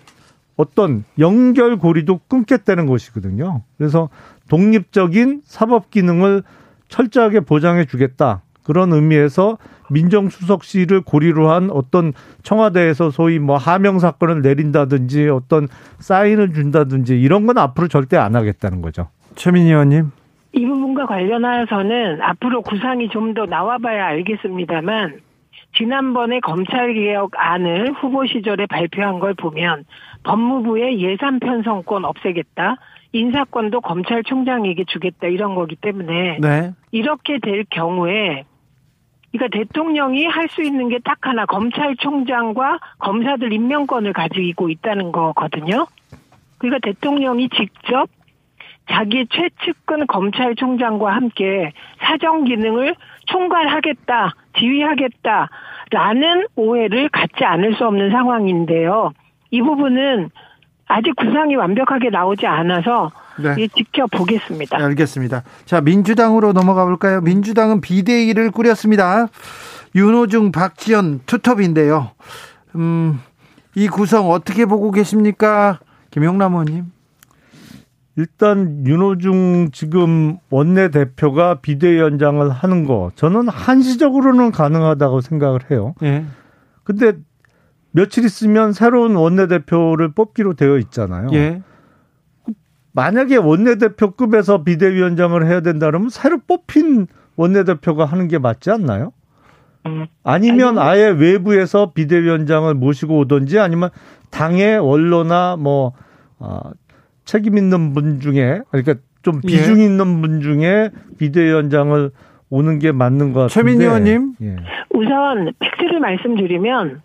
어떤 연결고리도 끊겠다는 것이거든요. 그래서 독립적인 사법 기능을 철저하게 보장해 주겠다. 그런 의미에서 민정수석실을 고리로 한 어떤 청와대에서 소위 뭐 하명 사건을 내린다든지 어떤 사인을 준다든지 이런 건 앞으로 절대 안 하겠다는 거죠. 최민희 의원님. 이 부분과 관련하여서는 앞으로 구상이 좀 더 나와봐야 알겠습니다만 지난번에 검찰개혁 안을 후보 시절에 발표한 걸 보면 법무부의 예산 편성권 없애겠다. 인사권도 검찰총장에게 주겠다 이런 거기 때문에 네. 이렇게 될 경우에 그러니까 대통령이 할 수 있는 게 딱 하나 검찰총장과 검사들 임명권을 가지고 있다는 거거든요. 그러니까 대통령이 직접 자기 최측근 검찰총장과 함께 사정 기능을 총괄하겠다, 지휘하겠다라는 오해를 갖지 않을 수 없는 상황인데요. 이 부분은 아직 구상이 완벽하게 나오지 않아서 네. 지켜보겠습니다. 네, 알겠습니다. 자, 민주당으로 넘어가 볼까요? 민주당은 비대위를 꾸렸습니다. 윤호중, 박지원 투톱인데요. 음, 이 구성 어떻게 보고 계십니까? 김용남 의원님. 일단 윤호중 지금 원내 대표가 비대위원장을 하는 거 저는 한시적으로는 가능하다고 생각을 해요. 예. 근데 며칠 있으면 새로운 원내 대표를 뽑기로 되어 있잖아요. 예. 만약에 원내대표급에서 비대위원장을 해야 된다 그러면 새로 뽑힌 원내대표가 하는 게 맞지 않나요? 음. 아니면 아예 외부에서 비대위원장을 모시고 오든지 아니면 당의 원로나 뭐 아, 책임 있는 분 중에 그러니까 좀 예. 비중 있는 분 중에 비대위원장을 오는 게 맞는 것 같은데. 최민희 의원님. 예. 우선 팩트를 말씀드리면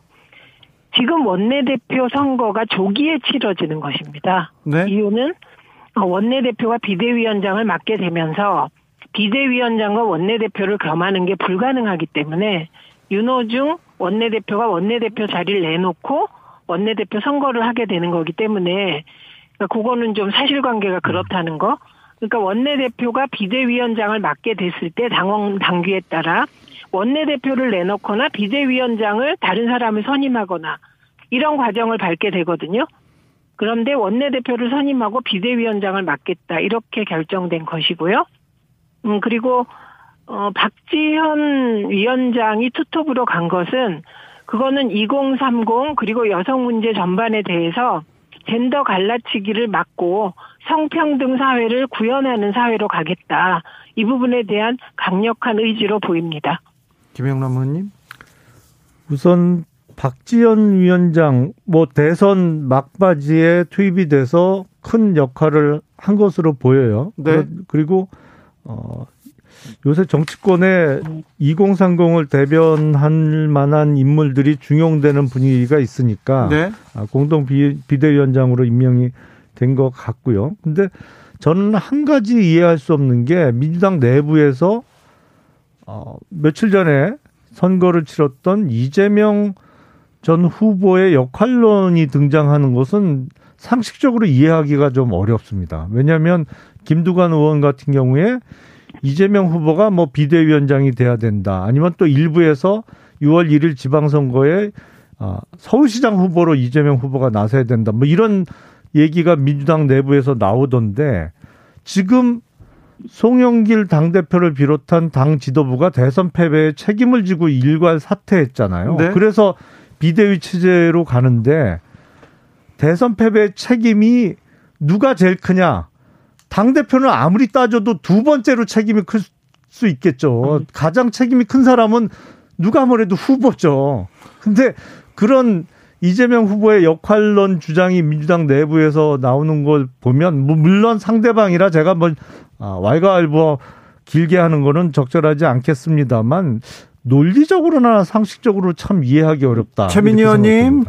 지금 원내대표 선거가 조기에 치러지는 것입니다. 네? 이유는 원내대표가 비대위원장을 맡게 되면서 비대위원장과 원내대표를 겸하는 게 불가능하기 때문에 윤호중 원내대표가 원내대표 자리를 내놓고 원내대표 선거를 하게 되는 거기 때문에 그러니까 그거는 좀 사실관계가 그렇다는 거. 그러니까 원내대표가 비대위원장을 맡게 됐을 때 당원 당규에 따라 원내대표를 내놓거나 비대위원장을 다른 사람을 선임하거나 이런 과정을 밟게 되거든요. 그런데 원내대표를 선임하고 비대위원장을 맡겠다 이렇게 결정된 것이고요. 음 그리고 어 박지현 위원장이 투톱으로 간 것은 그거는 2030 그리고 여성 문제 전반에 대해서 젠더 갈라치기를 막고 성평등 사회를 구현하는 사회로 가겠다. 이 부분에 대한 강력한 의지로 보입니다. 김영남 의원님. 우선 박지원 위원장 뭐 대선 막바지에 투입이 돼서 큰 역할을 한 것으로 보여요. 네. 그리고 어 요새 정치권에 2030을 대변할 만한 인물들이 중용되는 분위기가 있으니까 네. 아, 공동 비, 비대위원장으로 임명이 된 것 같고요. 근데 저는 한 가지 이해할 수 없는 게 민주당 내부에서 어, 며칠 전에 선거를 치렀던 이재명 전 후보의 역할론이 등장하는 것은 상식적으로 이해하기가 좀 어렵습니다. 왜냐하면 김두관 의원 같은 경우에 이재명 후보가 뭐 비대위원장이 돼야 된다. 아니면 또 일부에서 6월 1일 지방선거에 아, 서울시장 후보로 이재명 후보가 나서야 된다. 뭐 이런 얘기가 민주당 내부에서 나오던데 지금 송영길 당대표를 비롯한 당 지도부가 대선 패배에 책임을 지고 일괄 사퇴했잖아요. 네. 그래서 비대위 체제로 가는데 대선 패배 책임이 누가 제일 크냐? 당 대표는 아무리 따져도 두 번째로 책임이 클 수 있겠죠. 음. 가장 책임이 큰 사람은 누가 뭐래도 후보죠. 근데 그런 이재명 후보의 역할론 주장이 민주당 내부에서 나오는 걸 보면 뭐 물론 상대방이라 제가 뭐 아, 왈가왈부 길게 하는 거는 적절하지 않겠습니다만 논리적으로나 상식적으로 참 이해하기 어렵다. 최민희 의원님.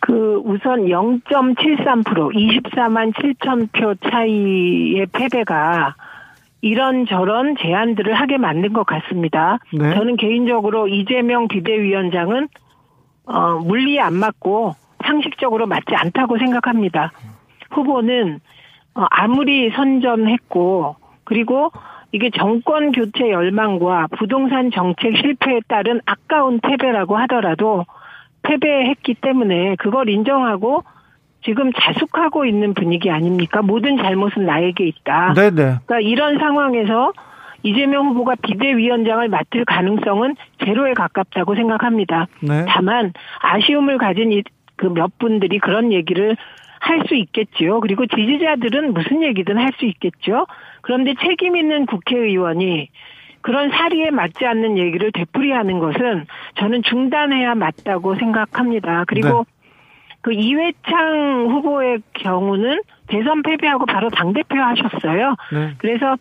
그 우선 0.73% 24만 7천 표 차이의 패배가 이런저런 제안들을 하게 만든 것 같습니다. 네. 저는 개인적으로 이재명 비대위원장은 어, 물리에 안 맞고 상식적으로 맞지 않다고 생각합니다. 후보는 어, 아무리 선전했고 그리고 이게 정권 교체 열망과 부동산 정책 실패에 따른 아까운 패배라고 하더라도 패배했기 때문에 그걸 인정하고 지금 자숙하고 있는 분위기 아닙니까? 모든 잘못은 나에게 있다. 네네. 그러니까 이런 상황에서 이재명 후보가 비대위원장을 맡을 가능성은 제로에 가깝다고 생각합니다. 네. 다만 아쉬움을 가진 그 몇 분들이 그런 얘기를 할 수 있겠지요. 그리고 지지자들은 무슨 얘기든 할 수 있겠죠. 그런데 책임 있는 국회의원이 그런 사리에 맞지 않는 얘기를 되풀이하는 것은 저는 중단해야 맞다고 생각합니다. 그리고 그 이회창 후보의 경우는 대선 패배하고 바로 당대표 하셨어요. 네. 그래서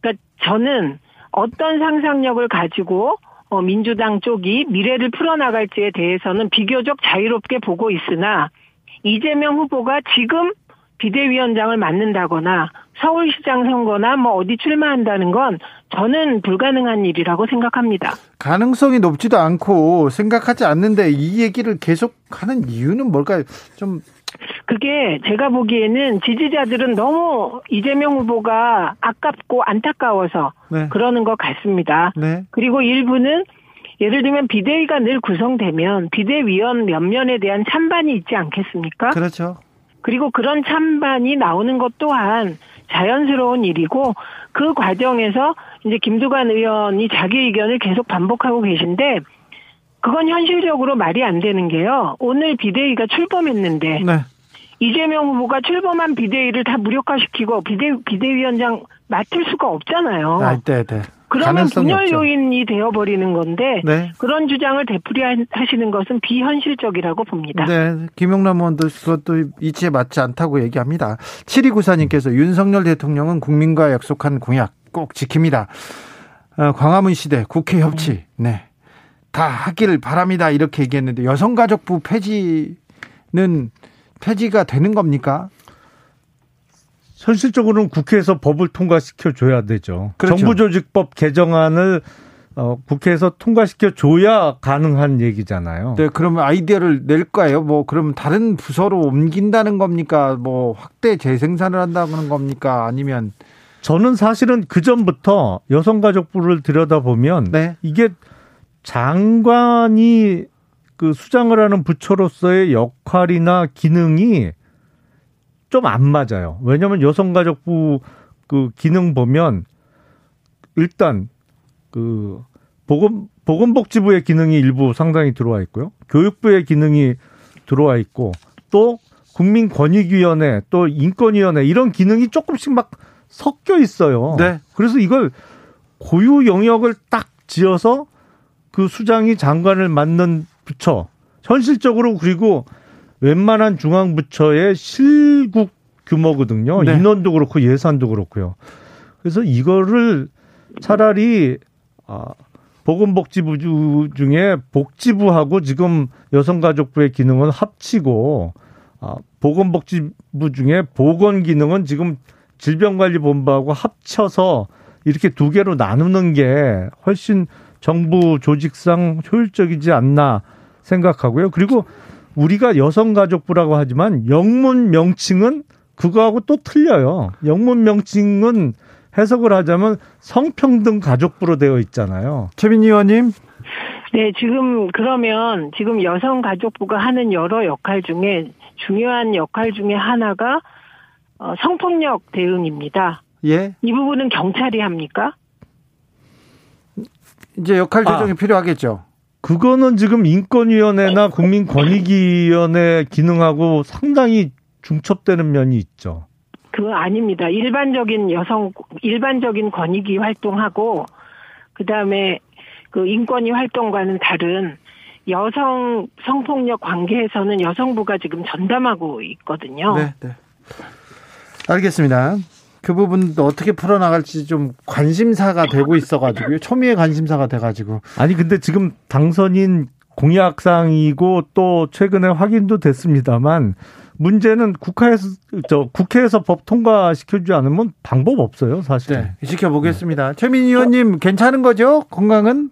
그러니까 저는 어떤 상상력을 가지고 어, 민주당 쪽이 미래를 풀어나갈지에 대해서는 비교적 자유롭게 보고 있으나 이재명 후보가 지금 비대위원장을 맡는다거나 서울시장 선거나 뭐 어디 출마한다는 건 저는 불가능한 일이라고 생각합니다. 가능성이 높지도 않고 생각하지 않는데 이 얘기를 계속 하는 이유는 뭘까요? 좀 그게 제가 보기에는 지지자들은 너무 이재명 후보가 아깝고 안타까워서 네. 그러는 것 같습니다. 네. 그리고 일부는 예를 들면 비대위가 늘 구성되면 비대위원 몇 면에 대한 찬반이 있지 않겠습니까? 그렇죠. 그리고 그런 찬반이 나오는 것 또한 자연스러운 일이고 그 과정에서 이제 김두관 의원이 자기 의견을 계속 반복하고 계신데 그건 현실적으로 말이 안 되는 게요. 오늘 비대위가 출범했는데 네. 이재명 후보가 출범한 비대위를 다 무력화시키고 비대 비대위원장 맡을 수가 없잖아요. 아, 네, 네. 그러면 분열 없죠. 요인이 되어버리는 건데 네. 그런 주장을 되풀이하시는 것은 비현실적이라고 봅니다. 네, 김용남 의원도 그것도 이치에 맞지 않다고 얘기합니다. 7294님께서 윤석열 대통령은 국민과 약속한 공약 꼭 지킵니다. 어, 광화문 시대 국회 협치, 네. 다 하기를 바랍니다. 이렇게 얘기했는데 여성가족부 폐지는 폐지가 되는 겁니까? 현실적으로는 국회에서 법을 통과시켜 줘야 되죠. 그렇죠. 정부조직법 개정안을 어, 국회에서 통과시켜 줘야 가능한 얘기잖아요. 네, 그러면 아이디어를 낼까요? 뭐, 그러면 다른 부서로 옮긴다는 겁니까? 뭐, 확대 재생산을 한다는 겁니까? 아니면, 저는 사실은 그 전부터 여성가족부를 들여다보면 네. 이게 장관이 그 수장을 하는 부처로서의 역할이나 기능이 좀 안 맞아요. 왜냐하면 여성가족부 그 기능 보면 일단 그 보건 보건복지부의 기능이 일부 상당히 들어와 있고요. 교육부의 기능이 들어와 있고 또 국민권익위원회 또 인권위원회 이런 기능이 조금씩 막 섞여 있어요. 네. 그래서 이걸 고유 영역을 딱 지어서 그 수장이 장관을 맡는 부처 현실적으로 그리고 웬만한 중앙부처의 실국 규모거든요. 네. 인원도 그렇고 예산도 그렇고요. 그래서 이거를 차라리 아, 보건복지부 주- 중에 복지부하고 지금 여성가족부의 기능은 합치고 아, 보건복지부 중에 보건 기능은 지금 질병관리본부하고 합쳐서 이렇게 두 개로 나누는 게 훨씬 정부 조직상 효율적이지 않나 생각하고요. 그리고 우리가 여성가족부라고 하지만 영문 명칭은 그거하고 또 틀려요. 영문 명칭은 해석을 하자면 성평등 가족부로 되어 있잖아요. 최민희 의원님. 네, 지금 그러면 지금 여성가족부가 하는 여러 역할 중에 중요한 역할 중에 하나가 어, 성폭력 대응입니다. 예. 이 부분은 경찰이 합니까? 이제 역할 조정이 아. 필요하겠죠. 그거는 지금 인권위원회나 국민권익위원회 기능하고 상당히 중첩되는 면이 있죠. 그거 아닙니다. 일반적인 여성 일반적인 권익위 활동하고 그다음에 그 인권위 활동과는 다른 여성 성폭력 관계에서는 여성부가 지금 전담하고 있거든요. 네, 네. 알겠습니다. 그 부분도 어떻게 풀어나갈지 좀 관심사가 되고 있어가지고요. 초미의 관심사가 돼가지고. 아니 근데 지금 당선인 공약상이고 또 최근에 확인도 됐습니다만 문제는 국회에서 저 국회에서 법 통과시켜주지 않으면 방법 없어요 사실. 네, 지켜보겠습니다. 네. 최민희 의원님 어? 괜찮은 거죠? 건강은?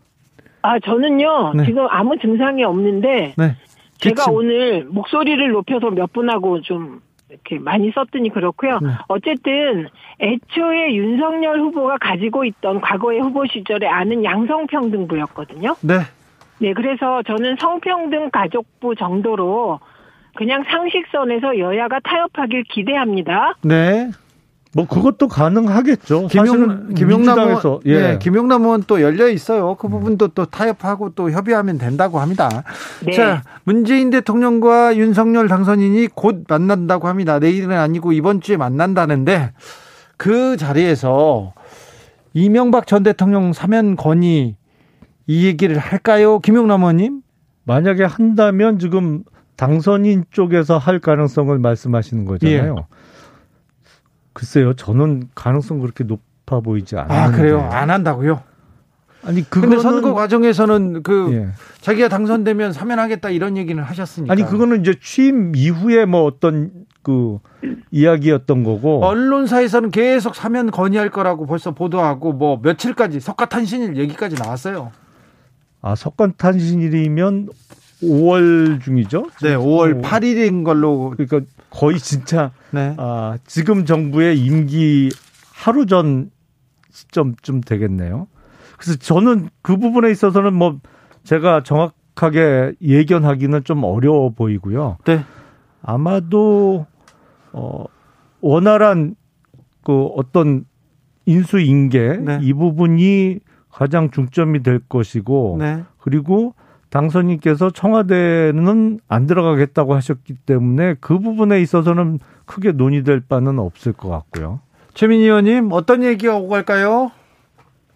아 저는요 네. 지금 아무 증상이 없는데 네. 제가 기침. 오늘 목소리를 높여서 몇 분하고 좀 이렇게 많이 썼더니 그렇고요. 네. 어쨌든 애초에 윤석열 후보가 가지고 있던 과거의 후보 시절에 아는 양성평등부였거든요. 네. 네, 그래서 저는 성평등 가족부 정도로 그냥 상식선에서 여야가 타협하길 기대합니다. 네. 뭐 그것도 가능하겠죠. 김용 김용남 의원, 예. 네, 김용남 의원 또 열려 있어요. 그 부분도 또 타협하고 또 협의하면 된다고 합니다. 네. 자, 문재인 대통령과 윤석열 당선인이 곧 만난다고 합니다. 내일은 아니고 이번 주에 만난다는데 그 자리에서 이명박 전 대통령 사면 건의 이 얘기를 할까요? 김용남 의원님? 만약에 한다면 지금 당선인 쪽에서 할 가능성을 말씀하시는 거잖아요. 예. 글쎄요, 저는 가능성 그렇게 높아 보이지 않아요. 아, 그래요? 안 한다고요? 아니, 그런데 선거 과정에서는 그 예. 자기가 당선되면 사면하겠다 이런 얘기는 하셨으니까. 아니, 그거는 이제 취임 이후에 뭐 어떤 그 이야기였던 거고. 언론사에서는 계속 사면 건의할 거라고 벌써 보도하고 뭐 며칠까지 석가탄신일 얘기까지 나왔어요. 아, 석관탄신일이면 5월 중이죠? 네, 5월 8일인 걸로. 그러니까 거의 진짜 네. 아, 지금 정부의 임기 하루 전 시점쯤 되겠네요. 그래서 저는 그 부분에 있어서는 뭐 제가 정확하게 예견하기는 좀 어려워 보이고요. 네. 아마도 어 원활한 그 어떤 인수인계 네. 이 부분이 가장 중점이 될 것이고 네. 그리고 당선인께서 청와대는 안 들어가겠다고 하셨기 때문에 그 부분에 있어서는 크게 논의될 바는 없을 것 같고요. 최민희 의원님 어떤 얘기가 오고 갈까요?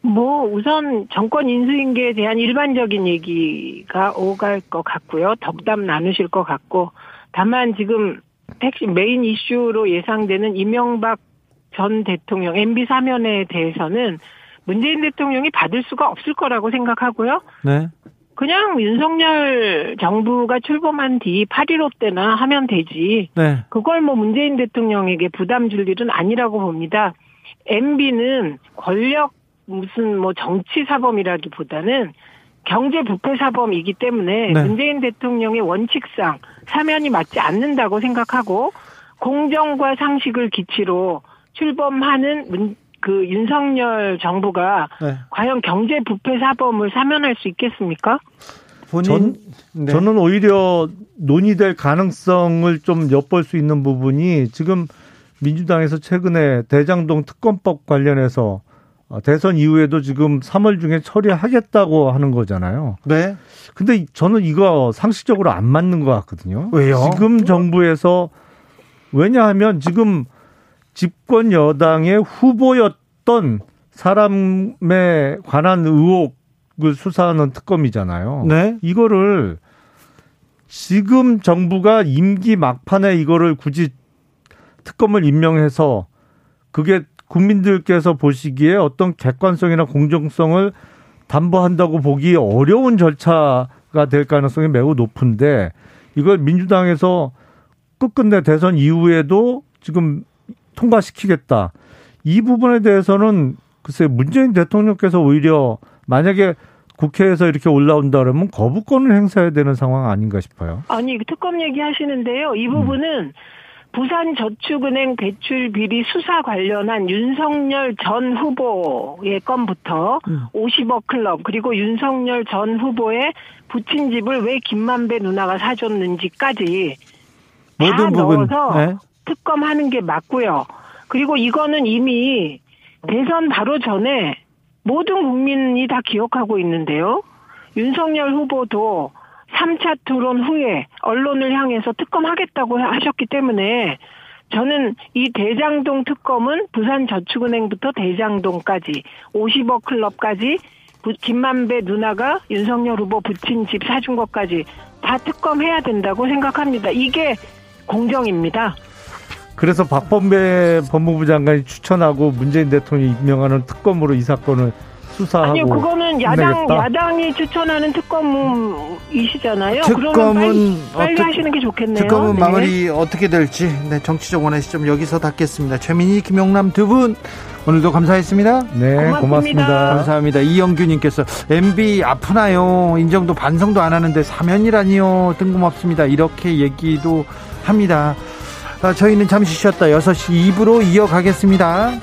뭐 우선 정권 인수인계에 대한 일반적인 얘기가 오갈 것 같고요. 덕담 나누실 것 같고 다만 지금 핵심 메인 이슈로 예상되는 이명박 전 대통령 MB 사면에 대해서는 문재인 대통령이 받을 수가 없을 거라고 생각하고요. 네. 그냥 윤석열 정부가 출범한 뒤 8.15 때나 하면 되지. 네. 그걸 뭐 문재인 대통령에게 부담 줄 일은 아니라고 봅니다. MB는 권력 무슨 뭐 정치 사범이라기보다는 경제 부패 사범이기 때문에 네. 문재인 대통령의 원칙상 사면이 맞지 않는다고 생각하고 공정과 상식을 기치로 출범하는 문, 그 윤석열 정부가 네. 과연 경제 부패 사범을 사면할 수 있겠습니까? 본인, 전, 네. 저는 오히려 논의될 가능성을 좀 엿볼 수 있는 부분이 지금 민주당에서 최근에 대장동 특검법 관련해서 어, 대선 이후에도 지금 3월 중에 처리하겠다고 하는 거잖아요. 네. 근데 저는 이거 상식적으로 안 맞는 것 같거든요. 왜요? 지금 정부에서 왜냐하면 지금 집권 여당의 후보였던 사람에 관한 의혹을 수사하는 특검이잖아요. 네. 이거를 지금 정부가 임기 막판에 이거를 굳이 특검을 임명해서 그게 국민들께서 보시기에 어떤 객관성이나 공정성을 담보한다고 보기 어려운 절차가 될 가능성이 매우 높은데 이걸 민주당에서 끝끝내 대선 이후에도 지금 통과시키겠다. 이 부분에 대해서는 글쎄 문재인 대통령께서 오히려 만약에 국회에서 이렇게 올라온다 그러면 거부권을 행사해야 되는 상황 아닌가 싶어요. 아니 특검 얘기하시는데요. 이 부분은 음. 부산저축은행 대출 비리 수사 관련한 윤석열 전 후보의 건부터 음. 50억 클럽 그리고 윤석열 전 후보의 부친 집을 왜 김만배 누나가 사줬는지까지 모든 부분 넣어서 네. 특검하는 게 맞고요. 그리고 이거는 이미 대선 바로 전에 모든 국민이 다 기억하고 있는데요. 윤석열 후보도 3차 토론 후에 언론을 향해서 특검하겠다고 하셨기 때문에 저는 이 대장동 특검은 부산저축은행부터 대장동까지 50억 클럽까지 김만배 누나가 윤석열 후보 붙인 집 사준 것까지 다 특검해야 된다고 생각합니다. 이게 공정입니다. 그래서 박범계 법무부 장관이 추천하고 문재인 대통령이 임명하는 특검으로 이 사건을 수사하고 아니요, 그거는 야당 끝내겠다? 야당이 추천하는 특검이시잖아요. 특검은 그러면 빨리, 빨리 어떻- 하시는 게 좋겠네요. 특검은 네. 마무리 어떻게 될지 네, 정치적 원의 시점 여기서 닫겠습니다. 최민희, 김용남 두 분 오늘도 감사했습니다. 네, 고맙습니다. 고맙습니다. 감사합니다. 이영규님께서 MB 아프나요? 인정도 반성도 안 하는데 사면이라니요? 뜬금없습니다. 이렇게 얘기도 합니다. 아, 저희는 잠시 쉬었다 6시 2부로 이어가겠습니다.